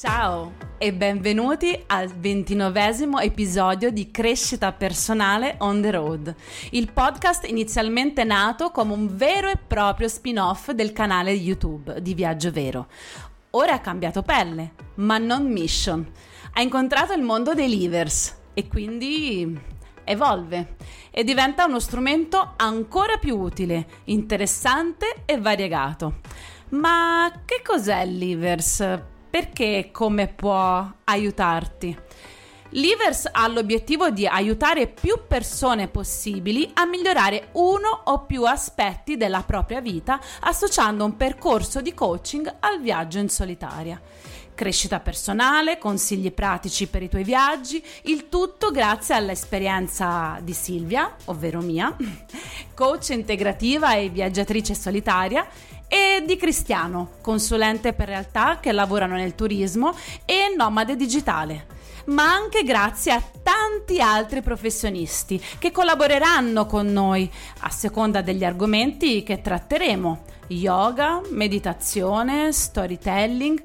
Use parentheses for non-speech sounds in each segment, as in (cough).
Ciao e benvenuti al ventinovesimo episodio di Crescita Personale on the Road, il podcast inizialmente nato come un vero e proprio spin-off del canale YouTube di Viaggio Vero. Ora ha cambiato pelle, ma non mission. Ha incontrato il mondo dei leavers e quindi evolve e diventa uno strumento ancora più utile, interessante e variegato. Ma che cos'è il Leavers? Perché e come può aiutarti? L'Ivers ha l'obiettivo di aiutare più persone possibili a migliorare uno o più aspetti della propria vita associando un percorso di coaching al viaggio in solitaria. Crescita personale, consigli pratici per i tuoi viaggi, il tutto grazie all'esperienza di Silvia, ovvero mia, (laughs) coach integrativa e viaggiatrice solitaria, e di Cristiano, consulente per realtà che lavorano nel turismo e nomade digitale ma anche grazie a tanti altri professionisti che collaboreranno con noi a seconda degli argomenti che tratteremo: yoga, meditazione, storytelling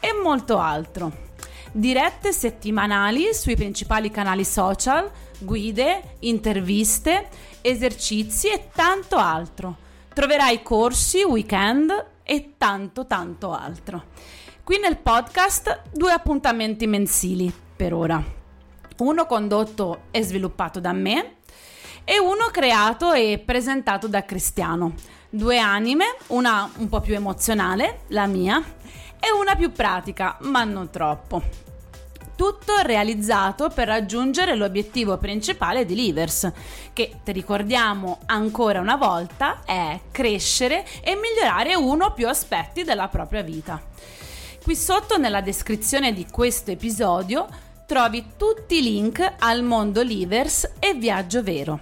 e molto altro. Dirette settimanali sui principali canali social, guide, interviste, esercizi e tanto altro. Troverai corsi, weekend e tanto tanto altro. Qui nel podcast due appuntamenti mensili per ora. Uno condotto e sviluppato da me e uno creato e presentato da Cristiano. Due anime, una un po' più emozionale, la mia, e una più pratica, ma non troppo. Tutto realizzato per raggiungere l'obiettivo principale di Livers, che ti ricordiamo ancora una volta è crescere e migliorare uno o più aspetti della propria vita. Qui sotto nella descrizione di questo episodio trovi tutti i link al mondo Livers e Viaggio Vero.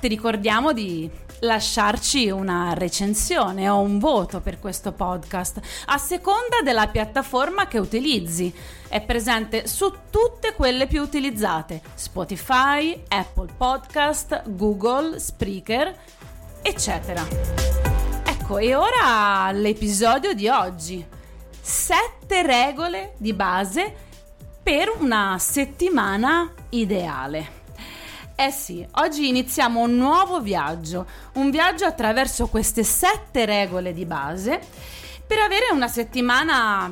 Ti ricordiamo di lasciarci una recensione o un voto per questo podcast a seconda della piattaforma che utilizzi. È presente su tutte quelle più utilizzate: Spotify, Apple Podcast, Google, Spreaker, eccetera. Ecco, e ora l'episodio di oggi. Sette regole di base per una settimana ideale. Eh sì, oggi iniziamo un nuovo viaggio, un viaggio attraverso queste sette regole di base per avere una settimana,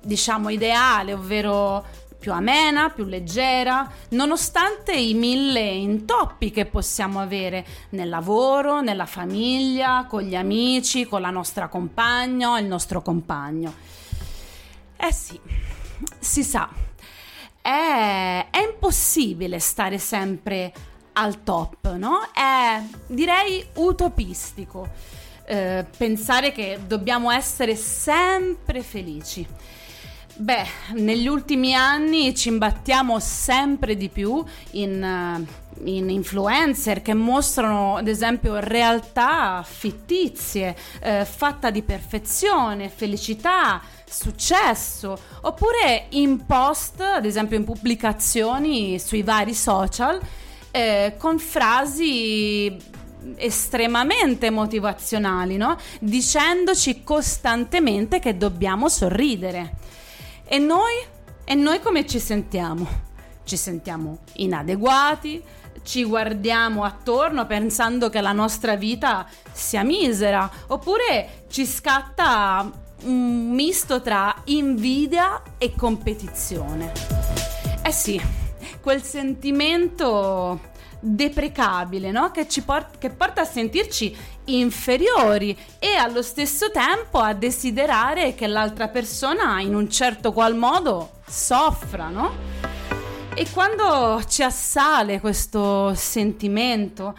diciamo, ideale, ovvero più amena, più leggera, nonostante i mille intoppi che possiamo avere nel lavoro, nella famiglia, con gli amici, con la nostra compagna il nostro compagno. Eh sì, si sa, è, è impossibile stare sempre al top, no? È direi utopistico eh, pensare che dobbiamo essere sempre felici. Beh, negli ultimi anni ci imbattiamo sempre di più in, uh, in influencer che mostrano, ad esempio, realtà fittizie, eh, fatta di perfezione, felicità, successo, oppure in post, ad esempio in pubblicazioni sui vari social, eh, con frasi estremamente motivazionali, no? dicendoci costantemente che dobbiamo sorridere. E noi? E noi come ci sentiamo? Ci sentiamo inadeguati, ci guardiamo attorno pensando che la nostra vita sia misera, oppure ci scatta un misto tra invidia e competizione. Eh sì, quel sentimento deprecabile, no? che, port- che porta a sentirci inferiori e allo stesso tempo a desiderare che l'altra persona in un certo qual modo soffra, no? E quando ci assale questo sentimento,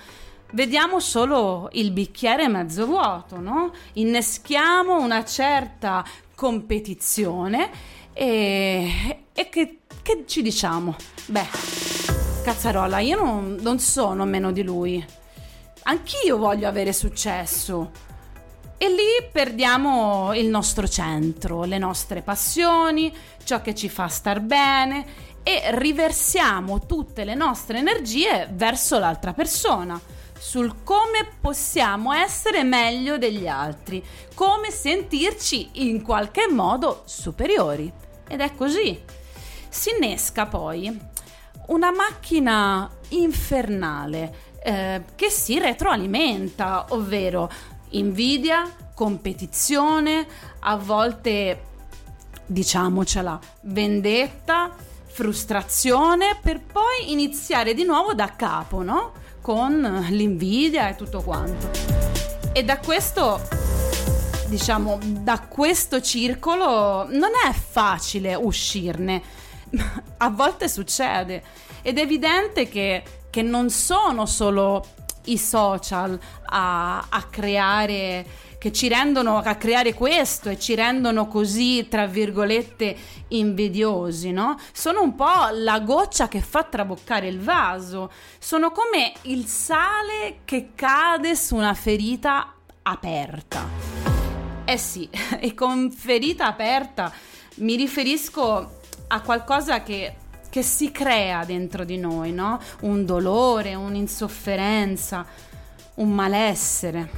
vediamo solo il bicchiere mezzo vuoto, no? Inneschiamo una certa competizione e, e che, che, ci diciamo? Beh, cazzarola, io non, non sono meno di lui. Anch'io voglio avere successo. E lì perdiamo il nostro centro, le nostre passioni, ciò che ci fa star bene e riversiamo tutte le nostre energie verso l'altra persona, sul come possiamo essere meglio degli altri, come sentirci in qualche modo superiori. Ed è così. Si innesca poi una macchina infernale eh, che si retroalimenta, ovvero invidia, competizione, a volte diciamocela, vendetta, frustrazione per poi iniziare di nuovo da capo, no? Con l'invidia e tutto quanto. E da questo, diciamo, da questo circolo non è facile uscirne. (laughs) A volte succede ed è evidente che, che non sono solo i social a, a creare che ci rendono a creare questo e ci rendono così, tra virgolette, invidiosi, no? Sono un po' la goccia che fa traboccare il vaso, sono come il sale che cade su una ferita aperta. Eh sì, (laughs) e con ferita aperta mi riferisco a qualcosa che che si crea dentro di noi, no? Un dolore, un'insofferenza, un malessere.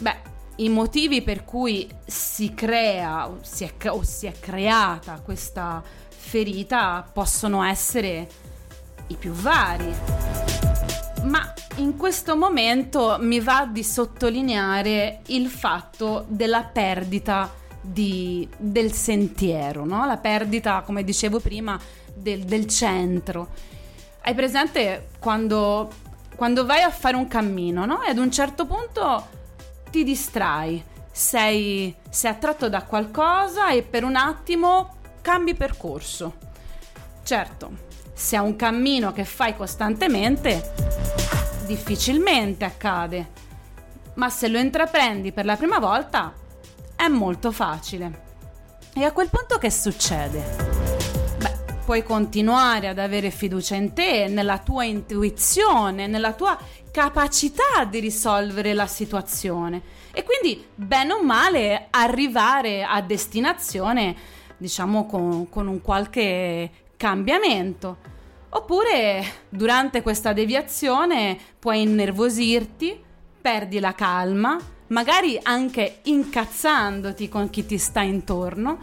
Beh, i motivi per cui si crea si è, o si è creata questa ferita possono essere i più vari. Ma in questo momento mi va di sottolineare il fatto della perdita di, del sentiero, no? la perdita, come dicevo prima, del, del centro. Hai presente quando, quando, vai a fare un cammino no? e ad un certo punto ti distrai, sei, sei attratto da qualcosa e per un attimo cambi percorso. Certo, se è un cammino che fai costantemente, difficilmente accade, ma se lo intraprendi per la prima volta è molto facile. E a quel punto che succede? Puoi continuare ad avere fiducia in te, nella tua intuizione, nella tua capacità di risolvere la situazione. E quindi bene o male arrivare a destinazione diciamo con, con un qualche cambiamento. Oppure durante questa deviazione puoi innervosirti perdi la calma magari anche incazzandoti con chi ti sta intorno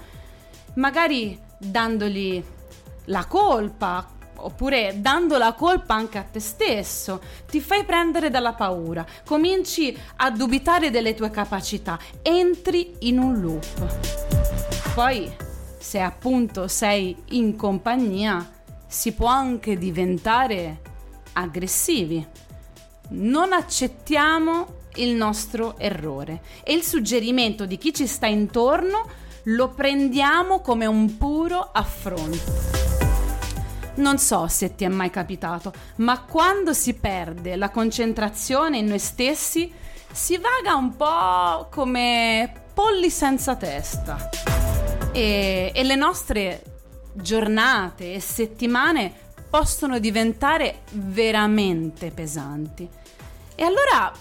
magari dandogli la colpa, oppure dando la colpa anche a te stesso, ti fai prendere dalla paura, cominci a dubitare delle tue capacità, entri in un loop. Poi, se appunto sei in compagnia, si può anche diventare aggressivi. Non accettiamo il nostro errore e il suggerimento di chi ci sta intorno lo prendiamo come un puro affronto. Non so se ti è mai capitato, ma quando si perde la concentrazione in noi stessi, si vaga un po' come polli senza testa. E, e le nostre giornate e settimane possono diventare veramente pesanti. E allora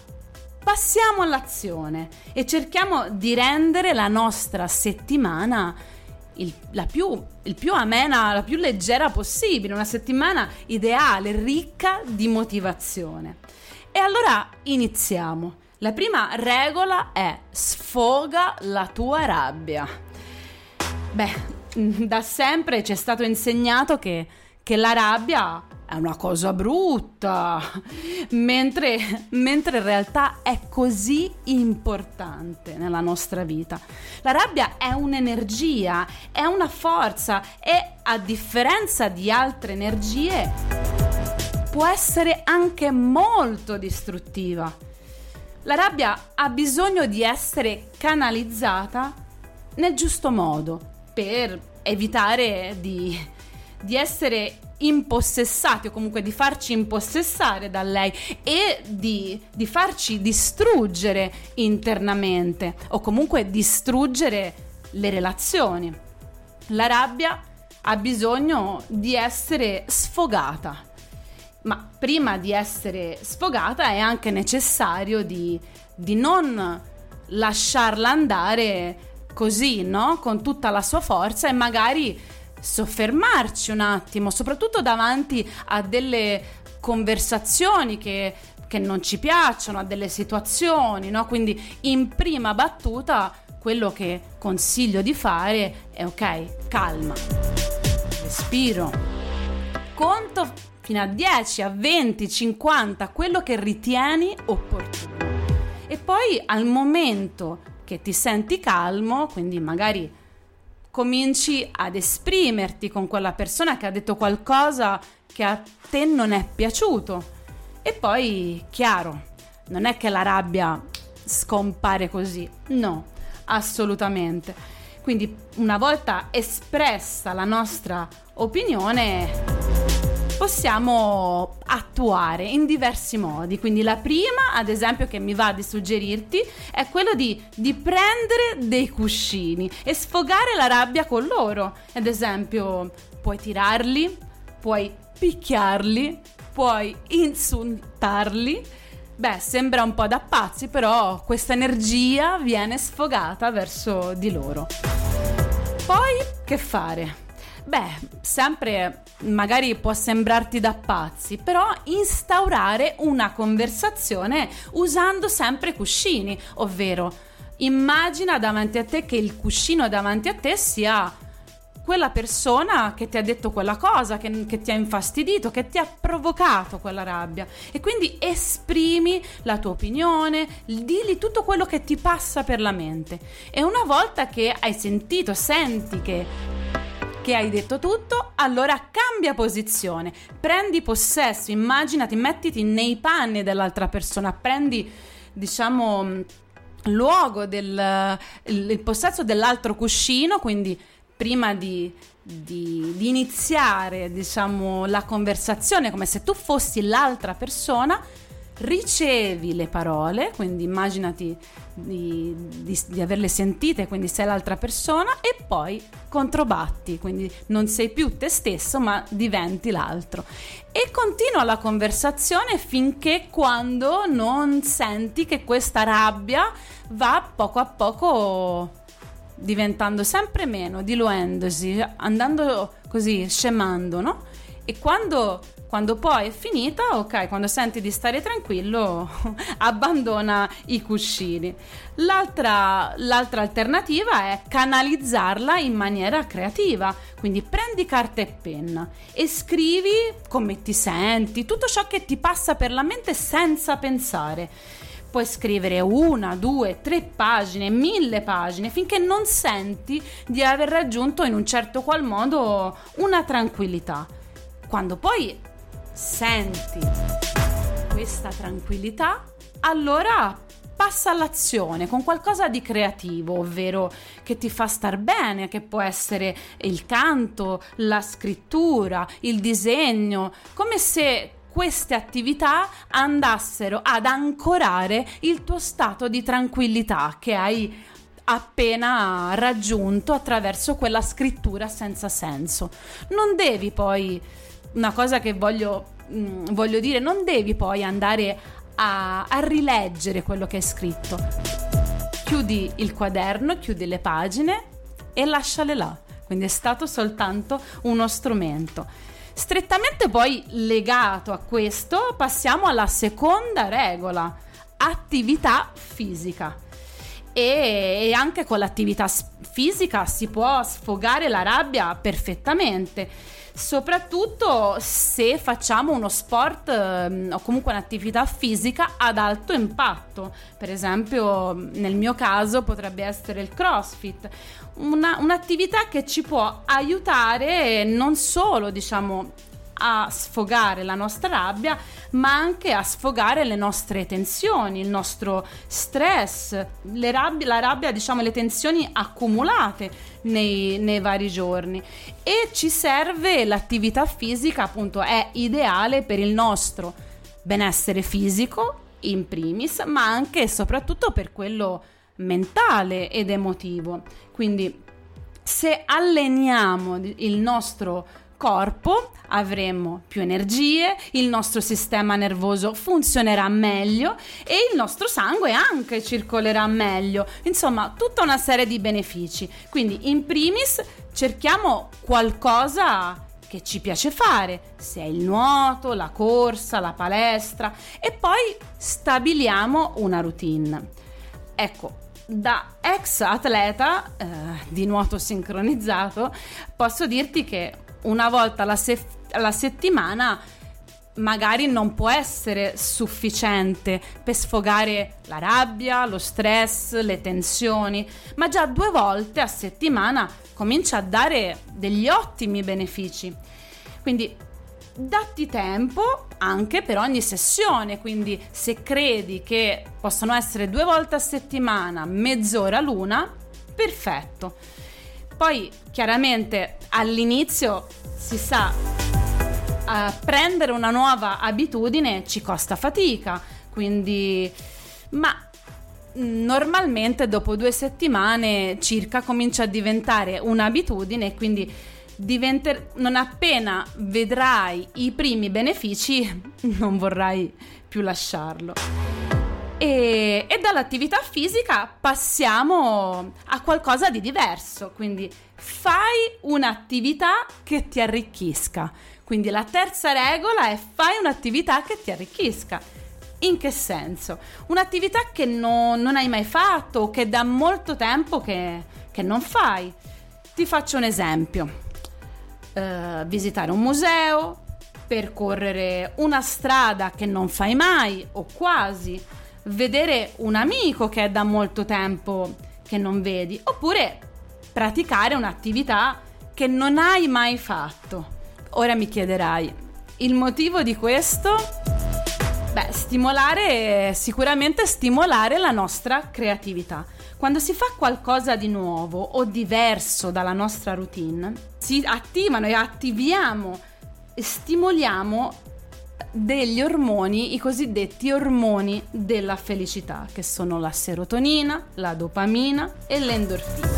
passiamo all'azione e cerchiamo di rendere la nostra settimana il, la più, il più amena, la più leggera possibile, una settimana ideale, ricca di motivazione. E allora iniziamo. La prima regola è sfoga la tua rabbia. Beh, (laughs) da sempre ci è stato insegnato che, che la rabbia è una cosa brutta, mentre, mentre, in realtà è così importante nella nostra vita. La rabbia è un'energia, è una forza e a differenza di altre energie può essere anche molto distruttiva. La rabbia ha bisogno di essere canalizzata nel giusto modo per evitare di, di essere impossessati o comunque di farci impossessare da lei e di, di farci distruggere internamente o comunque distruggere le relazioni. La rabbia ha bisogno di essere sfogata. Ma prima di essere sfogata è anche necessario di, di non lasciarla andare così, no? Con tutta la sua forza e magari soffermarci un attimo, soprattutto davanti a delle conversazioni che, che non ci piacciono, a delle situazioni, no? Quindi in prima battuta quello che consiglio di fare è ok, calma, respiro, conto fino a 10, a 20, 50, quello che ritieni opportuno. E poi al momento che ti senti calmo, quindi magari cominci ad esprimerti con quella persona che ha detto qualcosa che a te non è piaciuto. E poi, chiaro, non è che la rabbia scompare così, no, assolutamente. Quindi una volta espressa la nostra opinione, possiamo attuare in diversi modi. Quindi la prima, ad esempio, che mi va di suggerirti è quello di, di prendere dei cuscini e sfogare la rabbia con loro. Ad esempio, puoi tirarli, puoi picchiarli, puoi insultarli. Beh, sembra un po' da pazzi, però questa energia viene sfogata verso di loro. Poi che fare? Beh, sempre magari può sembrarti da pazzi, però instaurare una conversazione usando sempre cuscini, ovvero immagina davanti a te che il cuscino davanti a te sia quella persona che ti ha detto quella cosa, che, che, ti ha infastidito, che ti ha provocato quella rabbia. E quindi esprimi la tua opinione, digli tutto quello che ti passa per la mente. E una volta che hai sentito, senti che che hai detto tutto, allora cambia posizione, prendi possesso, immaginati, mettiti nei panni dell'altra persona, prendi, diciamo, luogo del il possesso dell'altro cuscino, quindi prima di, di, di, iniziare diciamo, la conversazione come se tu fossi l'altra persona ricevi le parole, quindi immaginati di, di, di, averle sentite, quindi sei l'altra persona, e poi controbatti, quindi non sei più te stesso, ma diventi l'altro. E continua la conversazione finché quando non senti che questa rabbia va poco a poco diventando sempre meno, diluendosi, andando così, scemando, no? E quando quando poi è finita, ok, quando senti di stare tranquillo, (laughs) abbandona i cuscini. L'altra, l'altra alternativa è canalizzarla in maniera creativa, quindi prendi carta e penna e scrivi come ti senti, tutto ciò che ti passa per la mente senza pensare puoi scrivere una, due, tre pagine, mille pagine, finché non senti di aver raggiunto in un certo qual modo una tranquillità. Quando poi senti questa tranquillità, allora passa all'azione con qualcosa di creativo, ovvero che ti fa star bene, che può essere il canto, la scrittura, il disegno, come se queste attività andassero ad ancorare il tuo stato di tranquillità che hai appena raggiunto attraverso quella scrittura senza senso. Non devi poi una cosa che voglio, mh, mm, voglio dire, non devi poi andare a, a rileggere quello che hai scritto. Chiudi il quaderno, chiudi le pagine e lasciale là. Quindi è stato soltanto uno strumento. Strettamente poi legato a questo, passiamo alla seconda regola, attività fisica. E, anche con l'attività fisica si può sfogare la rabbia perfettamente soprattutto se facciamo uno sport eh, o comunque un'attività fisica ad alto impatto. Per esempio, nel mio caso potrebbe essere il CrossFit, una, un'attività che ci può aiutare non solo, diciamo, a sfogare la nostra rabbia, ma anche a sfogare le nostre tensioni, il nostro stress, rabbie, la rabbia, diciamo, le tensioni accumulate nei, nei vari giorni. E ci serve l'attività fisica, appunto, è ideale per il nostro benessere fisico in primis, ma anche e soprattutto per quello mentale ed emotivo. Quindi se alleniamo il nostro corpo avremo più energie, il nostro sistema nervoso funzionerà meglio e il nostro sangue anche circolerà meglio. Insomma, tutta una serie di benefici. Quindi, in primis, cerchiamo qualcosa che ci piace fare, se è il nuoto, la corsa, la palestra e poi stabiliamo una routine. Ecco, da ex atleta eh, di nuoto sincronizzato posso dirti che una volta alla, se- alla settimana magari non può essere sufficiente per sfogare la rabbia, lo stress, le tensioni, ma già due volte a settimana comincia a dare degli ottimi benefici. Quindi datti tempo anche per ogni sessione, quindi se credi che possano essere due volte a settimana, mezz'ora l'una, perfetto. Poi chiaramente all'inizio si sa, uh, prendere una nuova abitudine ci costa fatica, quindi ma normalmente dopo due settimane circa comincia a diventare un'abitudine quindi diventer- non appena vedrai i primi benefici (laughs) non vorrai più lasciarlo. E, e, dall'attività fisica passiamo a qualcosa di diverso, quindi fai un'attività che ti arricchisca. Quindi la terza regola è fai un'attività che ti arricchisca. In che senso? Un'attività che no, non hai mai fatto che da molto tempo che, che non fai. Ti faccio un esempio. Uh, visitare un museo, percorrere una strada che non fai mai o quasi, vedere un amico che è da molto tempo che non vedi, oppure praticare un'attività che non hai mai fatto. Ora mi chiederai, il motivo di questo? Beh, stimolare, sicuramente stimolare la nostra creatività. Quando si fa qualcosa di nuovo o diverso dalla nostra routine, si attivano e attiviamo e stimoliamo degli ormoni, i cosiddetti ormoni della felicità, che sono la serotonina, la dopamina e l'endorfina.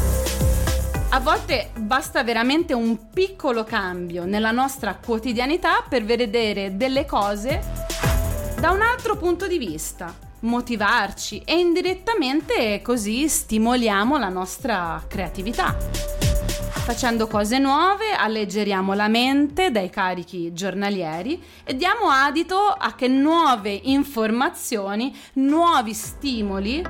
A volte basta veramente un piccolo cambio nella nostra quotidianità per vedere delle cose da un altro punto di vista, motivarci e indirettamente così stimoliamo la nostra creatività. Facendo cose nuove alleggeriamo la mente dai carichi giornalieri e diamo adito a che nuove informazioni, nuovi stimoli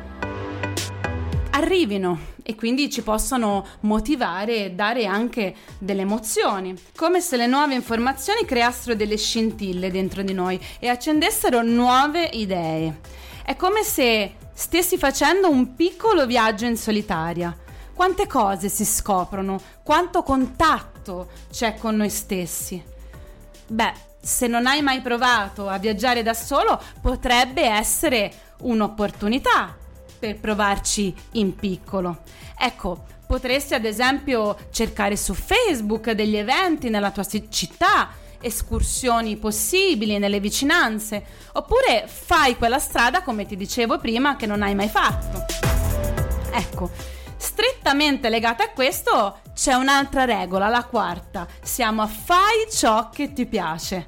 arrivino e quindi ci possono motivare e dare anche delle emozioni. Come se le nuove informazioni creassero delle scintille dentro di noi e accendessero nuove idee. È come se stessi facendo un piccolo viaggio in solitaria quante cose si scoprono, quanto contatto c'è con noi stessi. Beh, se non hai mai provato a viaggiare da solo, potrebbe essere un'opportunità per provarci in piccolo. Ecco, potresti ad esempio cercare su Facebook degli eventi nella tua città, escursioni possibili nelle vicinanze, oppure fai quella strada, come ti dicevo prima, che non hai mai fatto. Ecco, Strettamente legata a questo c'è un'altra regola, la quarta. Siamo a fai ciò che ti piace.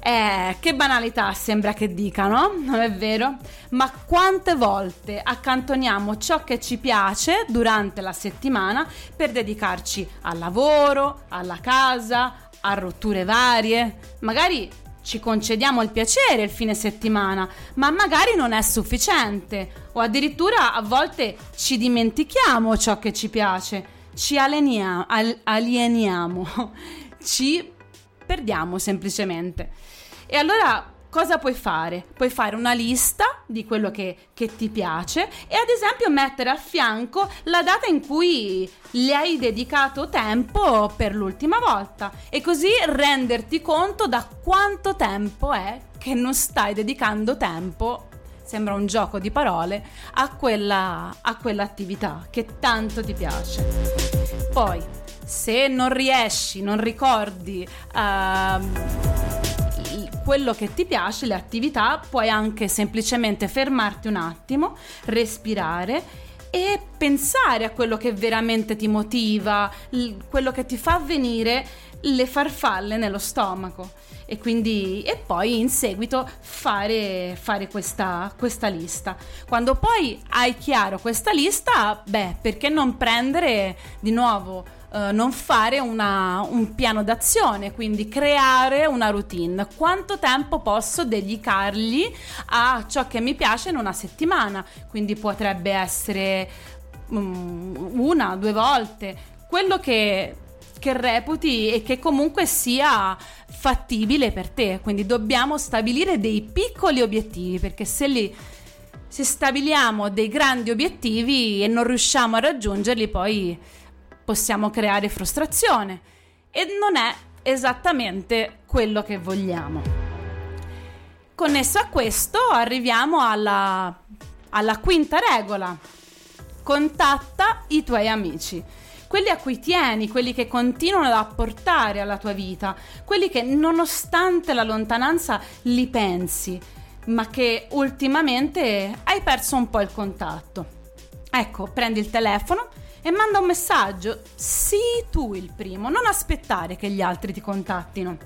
Eh, che banalità sembra che dicano, non è vero? Ma quante volte accantoniamo ciò che ci piace durante la settimana per dedicarci al lavoro, alla casa, a rotture varie? Magari ci concediamo il piacere il fine settimana, ma magari non è sufficiente o addirittura a volte ci dimentichiamo ciò che ci piace, ci alieniamo, al- alieniamo (laughs) ci perdiamo semplicemente. E allora cosa puoi fare? Puoi fare una lista di quello che, che, ti piace e ad esempio mettere a fianco la data in cui le hai dedicato tempo per l'ultima volta e così renderti conto da quanto tempo è che non stai dedicando tempo sembra un gioco di parole a, quella, a quell'attività che tanto ti piace poi se non riesci non ricordi uh, quello che ti piace, le attività, puoi anche semplicemente fermarti un attimo, respirare e pensare a quello che veramente ti motiva, quello che ti fa venire le farfalle nello stomaco e quindi e poi in seguito fare, fare questa, questa lista. Quando poi hai chiaro questa lista, beh, perché non prendere di nuovo Uh, non fare una, un piano d'azione, quindi creare una routine. Quanto tempo posso dedicargli a ciò che mi piace in una settimana? Quindi potrebbe essere um, una, due volte. Quello che, che reputi e che comunque sia fattibile per te. Quindi dobbiamo stabilire dei piccoli obiettivi perché se li se stabiliamo dei grandi obiettivi e non riusciamo a raggiungerli, poi possiamo creare frustrazione e non è esattamente quello che vogliamo. Connesso a questo arriviamo alla, alla quinta regola. Contatta i tuoi amici quelli a cui tieni, quelli che continuano ad apportare alla tua vita, quelli che nonostante la lontananza li pensi, ma che ultimamente hai perso un po' il contatto. Ecco, prendi il telefono e manda un messaggio. Sii tu il primo, non aspettare che gli altri ti contattino.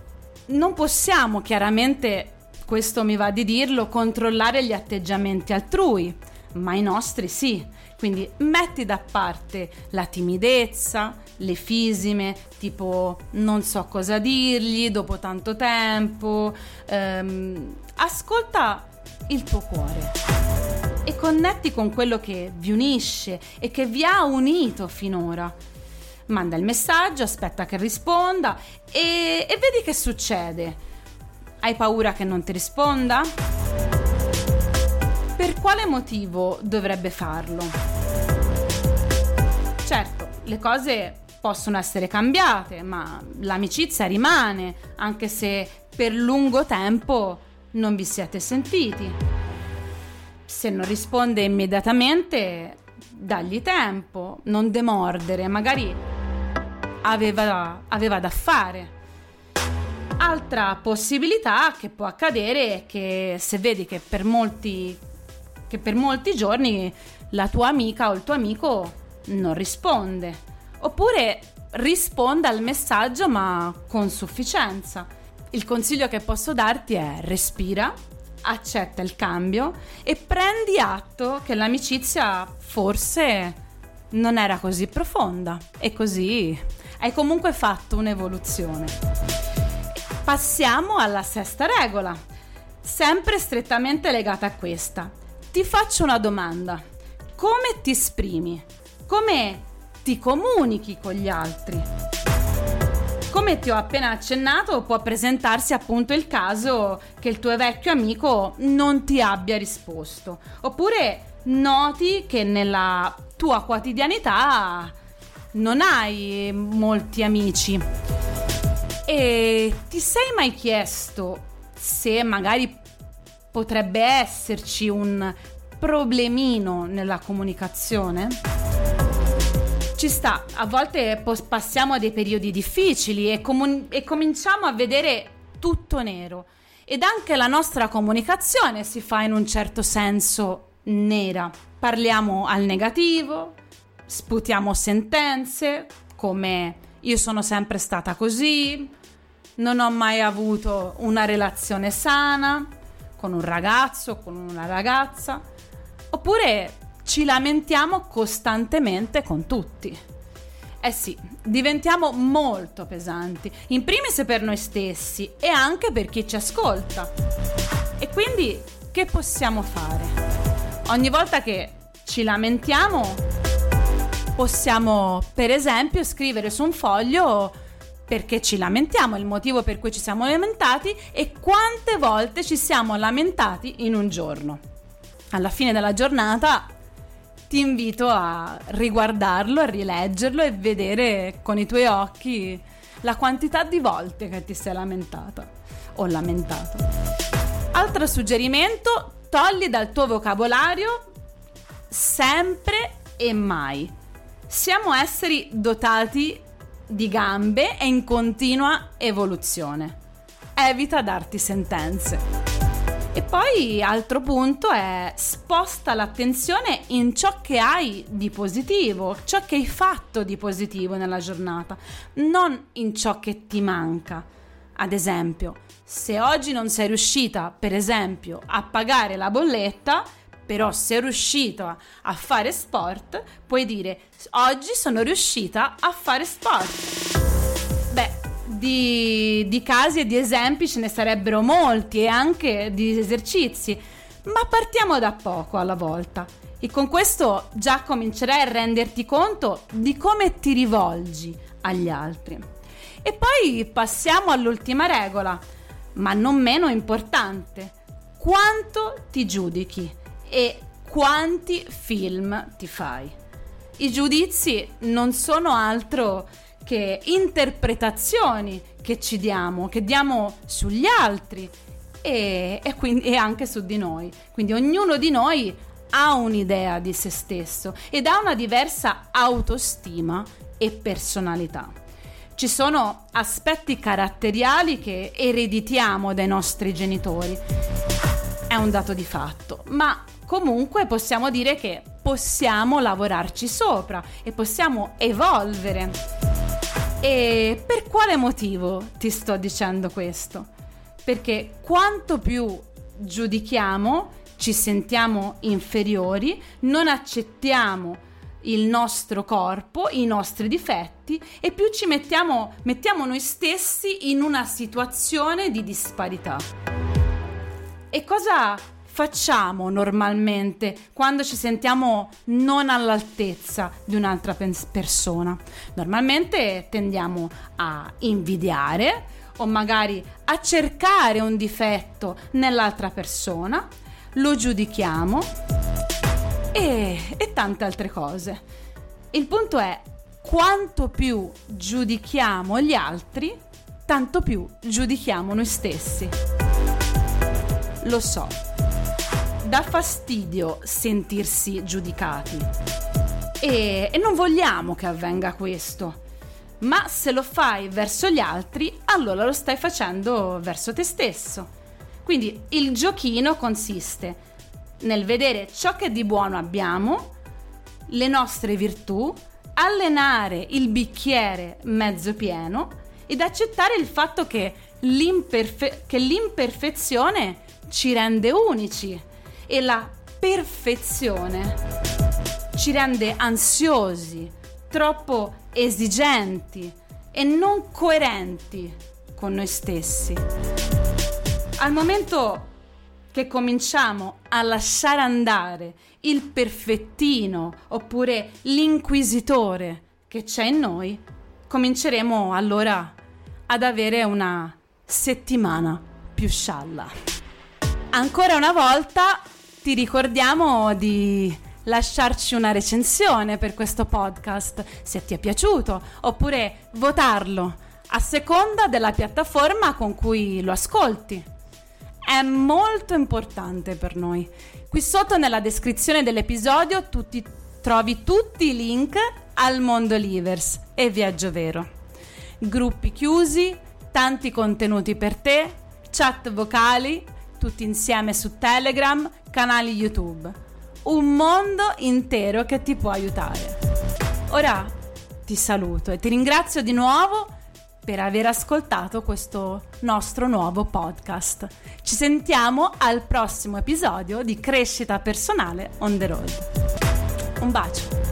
Non possiamo chiaramente, questo mi va di dirlo, controllare gli atteggiamenti altrui, ma i nostri sì. Quindi metti da parte la timidezza, le fisime, tipo non so cosa dirgli dopo tanto tempo. Ehm, ascolta il tuo cuore e connetti con quello che vi unisce e che vi ha unito finora. Manda il messaggio, aspetta che risponda e, e vedi che succede. Hai paura che non ti risponda? Per quale motivo dovrebbe farlo? Certo, le cose possono essere cambiate, ma l'amicizia rimane, anche se per lungo tempo non vi siete sentiti se non risponde immediatamente, dagli tempo, non demordere, magari aveva, aveva da fare. Altra possibilità che può accadere è che se vedi che per molti, che per molti giorni la tua amica o il tuo amico non risponde, oppure risponde al messaggio ma con sufficienza. Il consiglio che posso darti è respira, accetta il cambio e prendi atto che l'amicizia forse non era così profonda e così hai comunque fatto un'evoluzione. Passiamo alla sesta regola, sempre strettamente legata a questa. Ti faccio una domanda. Come ti esprimi? Come ti comunichi con gli altri? Come ti ho appena accennato, può presentarsi appunto il caso che il tuo vecchio amico non ti abbia risposto. Oppure noti che nella tua quotidianità non hai molti amici. E ti sei mai chiesto se magari potrebbe esserci un problemino nella comunicazione? Ci sta, a volte passiamo a dei periodi difficili e, comun- e cominciamo a vedere tutto nero. Ed anche la nostra comunicazione si fa in un certo senso nera. Parliamo al negativo, sputiamo sentenze come io sono sempre stata così, non ho mai avuto una relazione sana con un ragazzo, con una ragazza, oppure ci lamentiamo costantemente con tutti. Eh sì, diventiamo molto pesanti, in primis per noi stessi e anche per chi ci ascolta. E quindi che possiamo fare? Ogni volta che ci lamentiamo, possiamo per esempio scrivere su un foglio perché ci lamentiamo, il motivo per cui ci siamo lamentati e quante volte ci siamo lamentati in un giorno. Alla fine della giornata ti invito a riguardarlo, a rileggerlo e vedere con i tuoi occhi la quantità di volte che ti sei lamentata o lamentato. Altro suggerimento, togli dal tuo vocabolario sempre e mai. Siamo esseri dotati di gambe e in continua evoluzione. Evita darti sentenze. E poi altro punto è sposta l'attenzione in ciò che hai di positivo, ciò che hai fatto di positivo nella giornata, non in ciò che ti manca. Ad esempio, se oggi non sei riuscita, per esempio, a pagare la bolletta, però sei riuscita a fare sport, puoi dire oggi sono riuscita a fare sport di, di casi e di esempi ce ne sarebbero molti e anche di esercizi, ma partiamo da poco alla volta. E con questo già comincerai a renderti conto di come ti rivolgi agli altri. E poi passiamo all'ultima regola, ma non meno importante. Quanto ti giudichi e quanti film ti fai? I giudizi non sono altro che interpretazioni che ci diamo, che diamo sugli altri e, e, quindi, e anche su di noi. Quindi ognuno di noi ha un'idea di se stesso ed ha una diversa autostima e personalità. Ci sono aspetti caratteriali che ereditiamo dai nostri genitori. È un dato di fatto, ma comunque possiamo dire che possiamo lavorarci sopra e possiamo evolvere. E per quale motivo ti sto dicendo questo? Perché quanto più giudichiamo, ci sentiamo inferiori, non accettiamo il nostro corpo, i nostri difetti e più ci mettiamo, mettiamo noi stessi in una situazione di disparità. E cosa facciamo normalmente quando ci sentiamo non all'altezza di un'altra persona? Normalmente tendiamo a invidiare o magari a cercare un difetto nell'altra persona, lo giudichiamo e, e tante altre cose. Il punto è quanto più giudichiamo gli altri, tanto più giudichiamo noi stessi. Lo so, dà fastidio sentirsi giudicati. E, e non vogliamo che avvenga questo. Ma se lo fai verso gli altri, allora lo stai facendo verso te stesso. Quindi il giochino consiste nel vedere ciò che di buono abbiamo, le nostre virtù, allenare il bicchiere mezzo pieno ed accettare il fatto che, l'imperfe- che l'imperfezione ci rende unici e la perfezione ci rende ansiosi, troppo esigenti e non coerenti con noi stessi. Al momento che cominciamo a lasciare andare il perfettino oppure l'inquisitore che c'è in noi, cominceremo allora ad avere una settimana più scialla. Ancora una volta ti ricordiamo di lasciarci una recensione per questo podcast se ti è piaciuto oppure votarlo a seconda della piattaforma con cui lo ascolti. È molto importante per noi. Qui sotto nella descrizione dell'episodio tutti, trovi tutti i link al Mondo Livers e Viaggio Vero. Gruppi chiusi, tanti contenuti per te, chat vocali, tutti insieme su Telegram, canali YouTube. Un mondo intero che ti può aiutare. Ora ti saluto e ti ringrazio di nuovo per aver ascoltato questo nostro nuovo podcast. Ci sentiamo al prossimo episodio di Crescita Personale on the road. Un bacio.